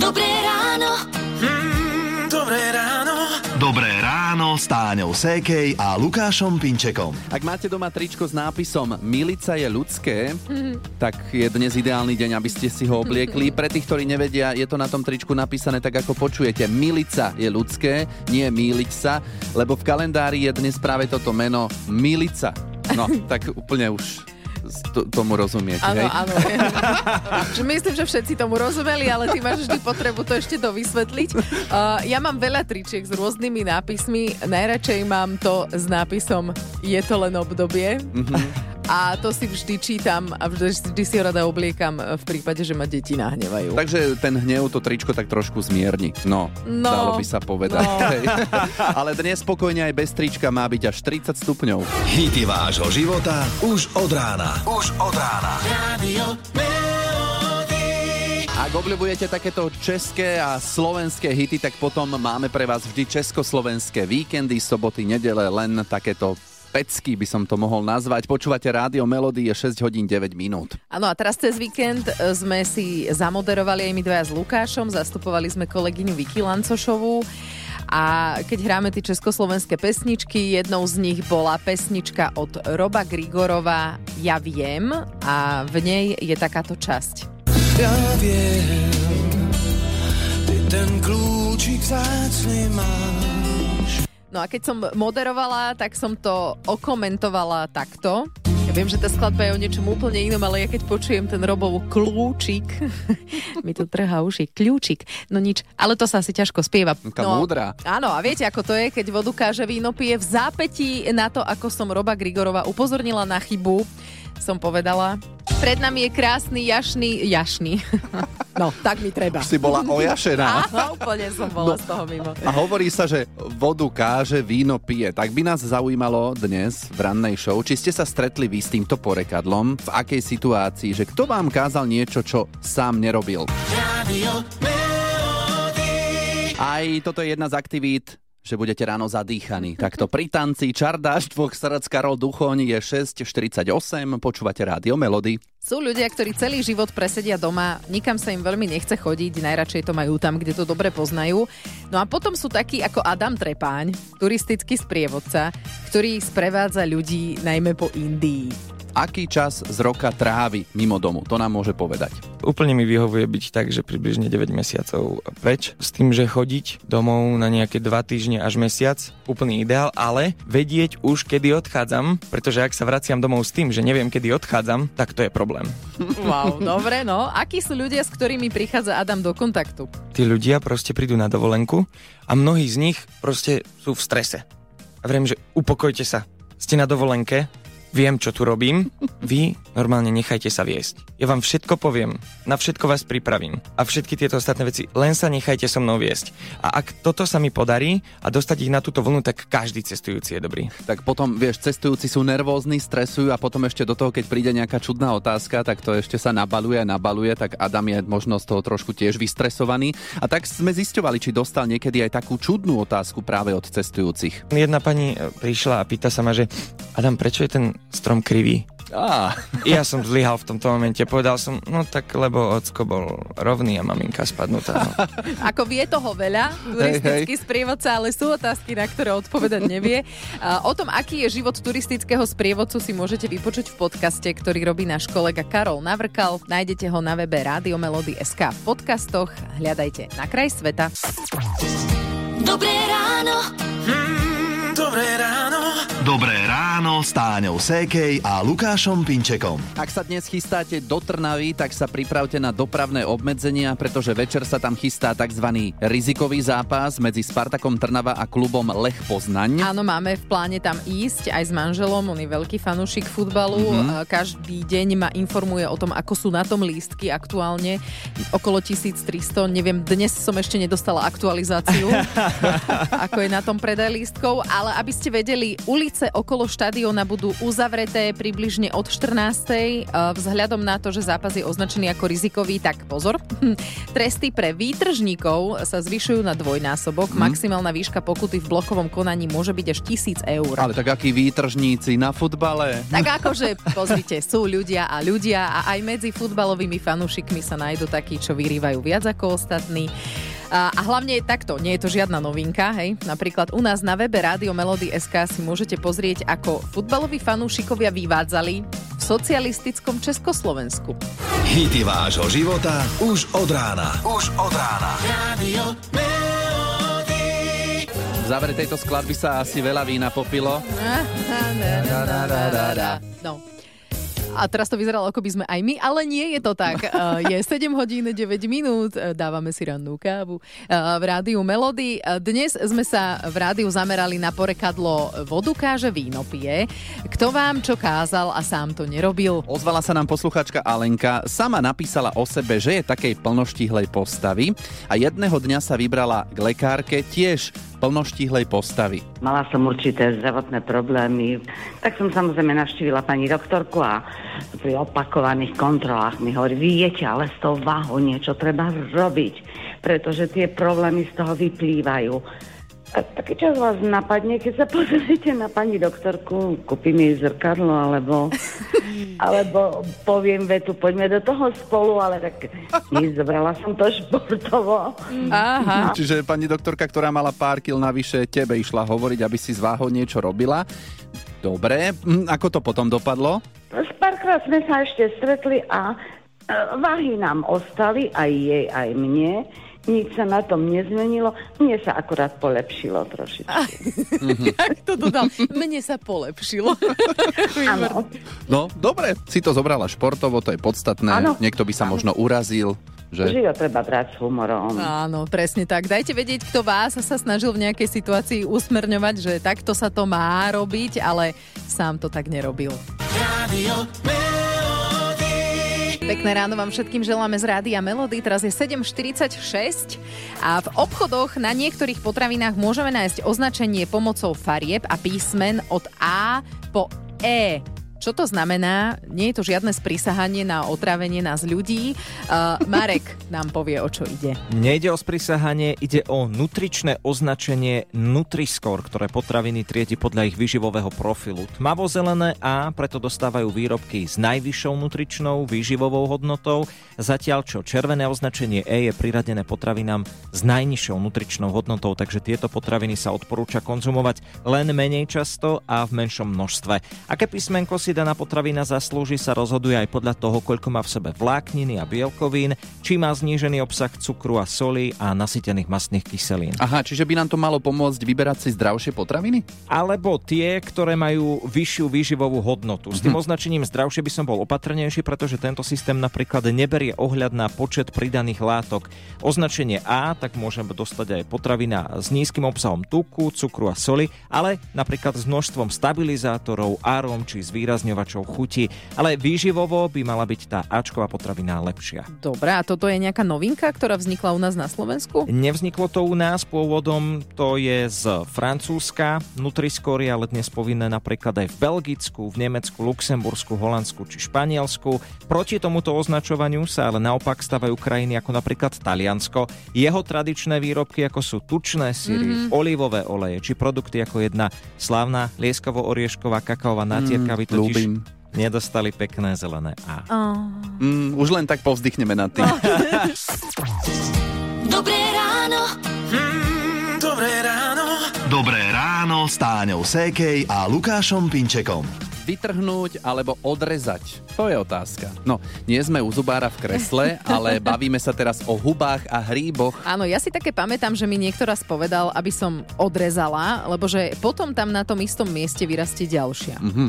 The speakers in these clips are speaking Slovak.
Dobré ráno. Mm, dobré ráno. Dobré ráno s Táňou Sékej a Lukášom Pinčekom. Ak máte doma tričko s nápisom Milica je ľudské, tak je dnes ideálny deň, aby ste si ho obliekli. Pre tých, ktorí nevedia, je to na tom tričku napísané tak, ako počujete. Milica je ľudské, nie míliť sa, lebo v kalendári je dnes práve toto meno Milica. No, tak úplne už to, tomu rozumiete, Áno, áno. Myslím, že všetci tomu rozumeli, ale ty máš vždy potrebu to ešte dovysvetliť. Uh, ja mám veľa tričiek s rôznymi nápismi. Najradšej mám to s nápisom Je to len obdobie. Mhm. A to si vždy čítam a vždy, vždy si ho rada obliekam v prípade, že ma deti nahnevajú. Takže ten hnev to tričko tak trošku zmierni. No, No. dalo by sa povedať. No. Ale dnes spokojne aj bez trička má byť až 30 stupňov. Hity vášho života už od rána. Už od rána. Radio. Ak obľúbujete takéto české a slovenské hity, tak potom máme pre vás vždy československé víkendy, soboty, nedele, len takéto pecky by som to mohol nazvať. Počúvate rádio Melody, je 6 hodín 9 minút. Áno a teraz cez víkend e, sme si zamoderovali aj my dvaja s Lukášom, zastupovali sme kolegyňu Vicky Lancošovú a keď hráme tie československé pesničky, jednou z nich bola pesnička od Roba Grigorova Ja viem a v nej je takáto časť. Ja viem, ty ten kľúčik vzácny máš. No a keď som moderovala, tak som to okomentovala takto. Ja viem, že tá skladba je o niečom úplne inom, ale ja keď počujem ten Robov kľúčik, mi to trhá uši, kľúčik, no nič, ale to sa asi ťažko spieva. Taká no, múdra. Áno, a viete, ako to je, keď vodu káže víno pije v zápätí na to, ako som Roba Grigorova upozornila na chybu, som povedala, pred nami je krásny, jašný, jašný. No, tak mi treba. Si bola ojašená. Áno, úplne som bola z toho mimo. A hovorí sa, že vodu káže, víno pije. Tak by nás zaujímalo dnes v rannej show, či ste sa stretli vy s týmto porekadlom, v akej situácii, že kto vám kázal niečo, čo sám nerobil. Radio. Aj toto je jedna z aktivít, že budete ráno zadýchaní. Takto pri tanci Čardáš dvoch srdc Karol Duchoň je 6.48, počúvate rádio Melody. Sú ľudia, ktorí celý život presedia doma, nikam sa im veľmi nechce chodiť, najradšej to majú tam, kde to dobre poznajú. No a potom sú takí ako Adam Trepáň, turistický sprievodca, ktorý sprevádza ľudí najmä po Indii. Aký čas z roka trávi mimo domu? To nám môže povedať. Úplne mi vyhovuje byť tak, že približne 9 mesiacov preč, s tým, že chodiť domov na nejaké 2 týždne až mesiac, úplný ideál, ale vedieť už, kedy odchádzam, pretože ak sa vraciam domov s tým, že neviem, kedy odchádzam, tak to je problém. Wow, dobre, no. Akí sú ľudia, s ktorými prichádza Adam do kontaktu? Tí ľudia proste prídu na dovolenku a mnohí z nich proste sú v strese. A vriem, že upokojte sa. Ste na dovolenke, viem, čo tu robím, vy normálne nechajte sa viesť. Ja vám všetko poviem, na všetko vás pripravím a všetky tieto ostatné veci, len sa nechajte so mnou viesť. A ak toto sa mi podarí a dostať ich na túto vlnu, tak každý cestujúci je dobrý. Tak potom, vieš, cestujúci sú nervózni, stresujú a potom ešte do toho, keď príde nejaká čudná otázka, tak to ešte sa nabaluje a nabaluje, tak Adam je možno z toho trošku tiež vystresovaný. A tak sme zisťovali, či dostal niekedy aj takú čudnú otázku práve od cestujúcich. Jedna pani prišla a pýta sa ma, že Adam, prečo je ten strom krivý? Á, Ja som zlyhal v tomto momente. Povedal som, no tak lebo ocko bol rovný a maminka spadnutá. No. Ako vie toho veľa, turistický sprievodca, ale sú otázky, na ktoré odpovedať nevie. O tom, aký je život turistického sprievodcu, si môžete vypočuť v podcaste, ktorý robí náš kolega Karol Navrkal. Nájdete ho na webe Melody.sk v podcastoch. Hľadajte na kraj sveta. Dobré ráno. Mm, dobré ráno. Dobré ráno s Táňou Sékej a Lukášom Pinčekom. Ak sa dnes chystáte do Trnavy, tak sa pripravte na dopravné obmedzenia, pretože večer sa tam chystá tzv. rizikový zápas medzi Spartakom Trnava a klubom Lech Poznaň. Áno, máme v pláne tam ísť aj s manželom, on je veľký fanúšik futbalu. Mm-hmm. Každý deň ma informuje o tom, ako sú na tom lístky aktuálne. Okolo 1300, neviem, dnes som ešte nedostala aktualizáciu, ako je na tom predaj lístkov, ale aby ste vedeli, ulice okolo štadiónu štadióna budú uzavreté približne od 14. Vzhľadom na to, že zápas je označený ako rizikový, tak pozor. Tresty pre výtržníkov sa zvyšujú na dvojnásobok. Maximálna výška pokuty v blokovom konaní môže byť až 1000 eur. Ale tak akí výtržníci na futbale? Tak akože, pozrite, sú ľudia a ľudia a aj medzi futbalovými fanúšikmi sa nájdú takí, čo vyrývajú viac ako ostatní. A, a hlavne takto, nie je to žiadna novinka, hej. Napríklad u nás na webe Rádio Melody SK si môžete pozrieť, ako futbaloví fanúšikovia vyvádzali v socialistickom Československu. Hity vášho života už od rána. Už od rána. Melody. V závere tejto skladby sa asi veľa vína popilo. No. A teraz to vyzeralo, ako by sme aj my, ale nie je to tak. Uh, je 7 hodín 9 minút, uh, dávame si rannú kávu uh, v rádiu Melody. Dnes sme sa v rádiu zamerali na porekadlo vodu káže, víno pije. Kto vám čo kázal a sám to nerobil? Ozvala sa nám posluchačka Alenka. Sama napísala o sebe, že je takej plnoštihlej postavy a jedného dňa sa vybrala k lekárke tiež plnoštihlej postavy. Mala som určité zdravotné problémy, tak som samozrejme navštívila pani doktorku a pri opakovaných kontrolách mi hovorí, vy jete, ale s tou váhou niečo treba robiť, pretože tie problémy z toho vyplývajú. A taký čas vás napadne, keď sa pozriete na pani doktorku, kúpim jej zrkadlo, alebo, alebo poviem vetu, poďme do toho spolu, ale tak nič, zobrala som to športovo. Aha. Čiže pani doktorka, ktorá mala pár kil navyše, tebe išla hovoriť, aby si z váhou niečo robila. Dobre, hm, ako to potom dopadlo? Párkrát sme sa ešte stretli a e, váhy nám ostali, aj jej, aj mne. Nič sa na tom nezmenilo, mne sa akurát polepšilo trošičku. Jak to dodal? Mne sa polepšilo. No, dobre, si to zobrala športovo, to je podstatné. Áno. Niekto by sa možno urazil, že... život treba brať s humorom. Áno, presne tak. Dajte vedieť, kto vás sa snažil v nejakej situácii usmerňovať, že takto sa to má robiť, ale sám to tak nerobil. Radio. Pekné ráno vám všetkým želáme z Rádia Melody. Teraz je 7.46 a v obchodoch na niektorých potravinách môžeme nájsť označenie pomocou farieb a písmen od A po E. Čo to znamená? Nie je to žiadne sprísahanie na otrávenie nás ľudí. Uh, Marek nám povie, o čo ide. Nejde o sprisahanie, ide o nutričné označenie Nutriscore, ktoré potraviny triedi podľa ich výživového profilu. Tmavo-zelené A preto dostávajú výrobky s najvyššou nutričnou výživovou hodnotou, zatiaľ čo červené označenie E je priradené potravinám s najnižšou nutričnou hodnotou, takže tieto potraviny sa odporúča konzumovať len menej často a v menšom množstve. Aké písmenko si daná potravina zaslúži, sa rozhoduje aj podľa toho, koľko má v sebe vlákniny a bielkovín, či má znížený obsah cukru a soli a nasytených mastných kyselín. Aha, čiže by nám to malo pomôcť vyberať si zdravšie potraviny? Alebo tie, ktoré majú vyššiu výživovú hodnotu. S tým označením zdravšie by som bol opatrnejší, pretože tento systém napríklad neberie ohľad na počet pridaných látok. Označenie A tak môžeme dostať aj potravina s nízkym obsahom tuku, cukru a soli, ale napríklad s množstvom stabilizátorov, arom či zvýrazňovačov chuti. Ale výživovo by mala byť tá Ačková potravina lepšia. Dobre, a toto je nejaká novinka, ktorá vznikla u nás na Slovensku? Nevzniklo to u nás pôvodom, to je z Francúzska. Nutriscore je ale dnes povinné napríklad aj v Belgicku, v Nemecku, Luxembursku, Holandsku či Španielsku. Proti tomuto označovaniu sa ale naopak stavajú krajiny ako napríklad Taliansko. Jeho tradičné výrobky ako sú tučné syry, mm-hmm. olivové oleje či produkty ako jedna slávna lieskovo-oriešková kakaová natierka by totiž ľúbim. nedostali pekné zelené A. Mm, už len tak povzdychneme nad tým. Dobré ráno. Mm, dobré ráno. Dobré ráno s Táňou Sékej a Lukášom Pinčekom. Vytrhnúť alebo odrezať? To je otázka. No, nie sme u zubára v kresle, ale bavíme sa teraz o hubách a hríboch. Áno, ja si také pamätám, že mi niekto raz povedal, aby som odrezala, lebo že potom tam na tom istom mieste vyrastie ďalšia. Mhm.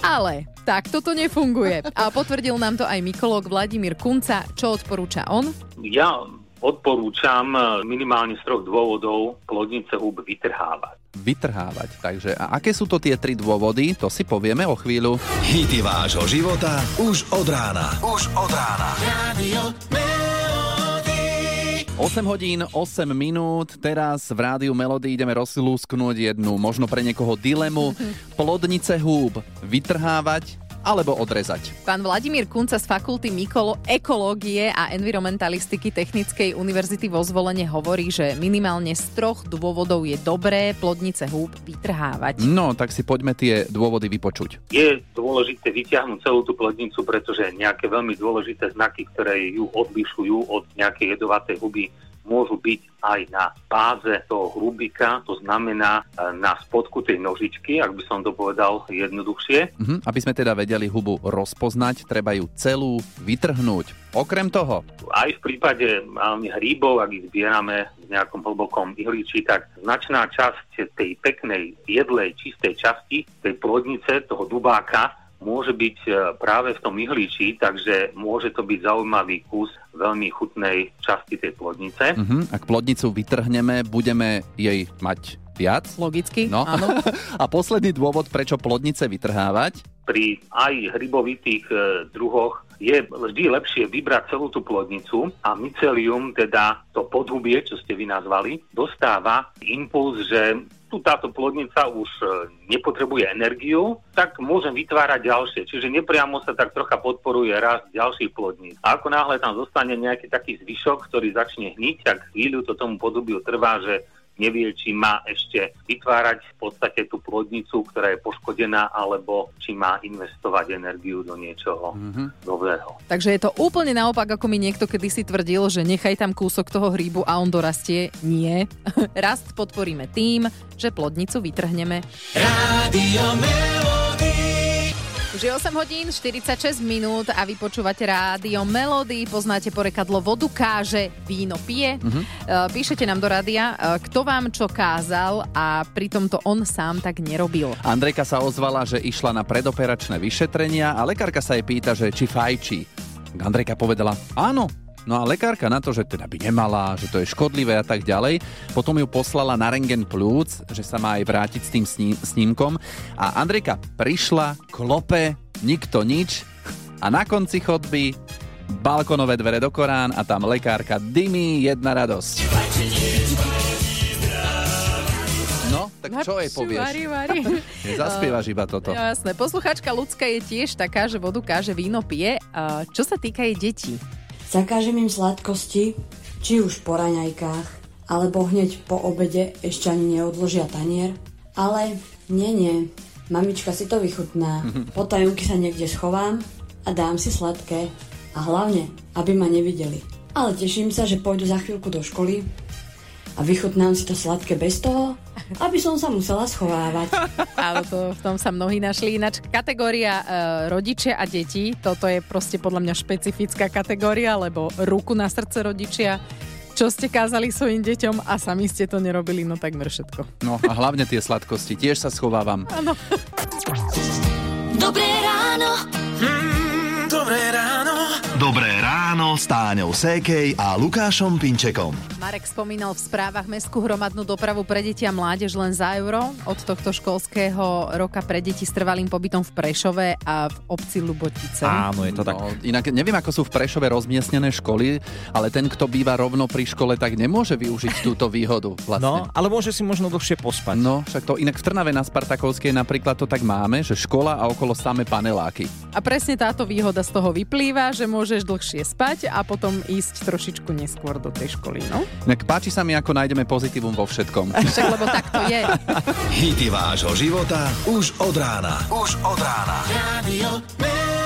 Ale tak toto nefunguje. A potvrdil nám to aj mykológ Vladimír Kunca. Čo odporúča on? Ja odporúčam e, minimálne z troch dôvodov plodnice húb vytrhávať. Vytrhávať. Takže a aké sú to tie tri dôvody? To si povieme o chvíľu. Hity vášho života už od rána. Už od rána. Radio. 8 hodín, 8 minút, teraz v rádiu Melody ideme rozlúsknuť jednu, možno pre niekoho dilemu. Plodnice húb vytrhávať alebo odrezať. Pán Vladimír Kunca z fakulty Mikolo ekológie a environmentalistiky Technickej univerzity vo zvolenie hovorí, že minimálne z troch dôvodov je dobré plodnice húb vytrhávať. No, tak si poďme tie dôvody vypočuť. Je dôležité vyťahnuť celú tú plodnicu, pretože nejaké veľmi dôležité znaky, ktoré ju odlišujú od nejakej jedovatej huby, môžu byť aj na báze toho hrubika, to znamená e, na spodku tej nožičky, ak by som to povedal jednoduchšie. Mhm, aby sme teda vedeli hubu rozpoznať, treba ju celú vytrhnúť. Okrem toho, Aj v prípade hríbov, ak ich zbierame v nejakom hlbokom ihliči, tak značná časť tej peknej, jedlej, čistej časti tej plodnice, toho dubáka, môže byť e, práve v tom ihliči, takže môže to byť zaujímavý kus veľmi chutnej časti tej plodnice. mhm, ak plodnicu vytrhneme, budeme jej mať viac. Logicky, No. áno. A posledný dôvod, prečo plodnice vytrhávať, pri aj hrybovitých e, druhoch je vždy lepšie vybrať celú tú plodnicu a mycelium, teda to podhubie, čo ste vy nazvali, dostáva impuls, že tu táto plodnica už e, nepotrebuje energiu, tak môžem vytvárať ďalšie. Čiže nepriamo sa tak trocha podporuje rast ďalších plodníc. A ako náhle tam zostane nejaký taký zvyšok, ktorý začne hniť, tak chvíľu to tomu podhubiu trvá, že nevie, či má ešte vytvárať v podstate tú plodnicu, ktorá je poškodená, alebo či má investovať energiu do niečoho mm-hmm. nového. Takže je to úplne naopak, ako mi niekto kedysi tvrdil, že nechaj tam kúsok toho hríbu a on dorastie. Nie. Rast podporíme tým, že plodnicu vytrhneme. Rádio Melody. Už je 8 hodín, 46 minút a vy počúvate rádio Melody, poznáte porekadlo vodu káže, víno pije. Uh-huh. Píšete nám do rádia, e, kto vám čo kázal a pritom to on sám tak nerobil. Andrejka sa ozvala, že išla na predoperačné vyšetrenia a lekárka sa jej pýta, že či fajčí. Andrejka povedala, áno, No a lekárka na to, že teda by nemala, že to je škodlivé a tak ďalej, potom ju poslala na rengen plúc, že sa má aj vrátiť s tým sní- snímkom. A Andrejka prišla, klope, nikto nič a na konci chodby balkonové dvere do Korán a tam lekárka dymí, jedna radosť. No, tak čo jej povieš? Vari, vari. Zaspievaš iba toto. Jasné. Posluchačka ľudská je tiež taká, že vodu káže, víno pije. Čo sa týka jej detí? Zakážem im sladkosti, či už po raňajkách, alebo hneď po obede ešte ani neodložia tanier. Ale nie, nie, mamička si to vychutná. Po tajúky sa niekde schovám a dám si sladké. A hlavne, aby ma nevideli. Ale teším sa, že pôjdu za chvíľku do školy a vychutnám si to sladké bez toho, aby som sa musela schovávať. Áno, to, v tom sa mnohí našli. Ináč kategória e, rodičia a deti, toto je proste podľa mňa špecifická kategória, lebo ruku na srdce rodičia, čo ste kázali svojim deťom a sami ste to nerobili, no takmer všetko. No a hlavne tie sladkosti, tiež sa schovávam. Dobré ráno. Mm, dobré ráno. Ráno s Táňou Sékej a Lukášom Pinčekom. Marek spomínal v správach mestskú hromadnú dopravu pre deti a mládež len za euro. Od tohto školského roka pre deti s trvalým pobytom v Prešove a v obci Lubotice. Áno, je to tak. No, inak neviem, ako sú v Prešove rozmiestnené školy, ale ten, kto býva rovno pri škole, tak nemôže využiť túto výhodu. No, Vlastne. ale môže si možno dlhšie pospať. No, však to inak v Trnave na Spartakovskej napríklad to tak máme, že škola a okolo samé paneláky. A presne táto výhoda z toho vyplýva, že môžeš dlhšie spať a potom ísť trošičku neskôr do tej školy, no? Inak páči sa mi, ako nájdeme pozitívum vo všetkom. Však lebo tak to je. Hity vášho života už od rána. Už od rána. Melody.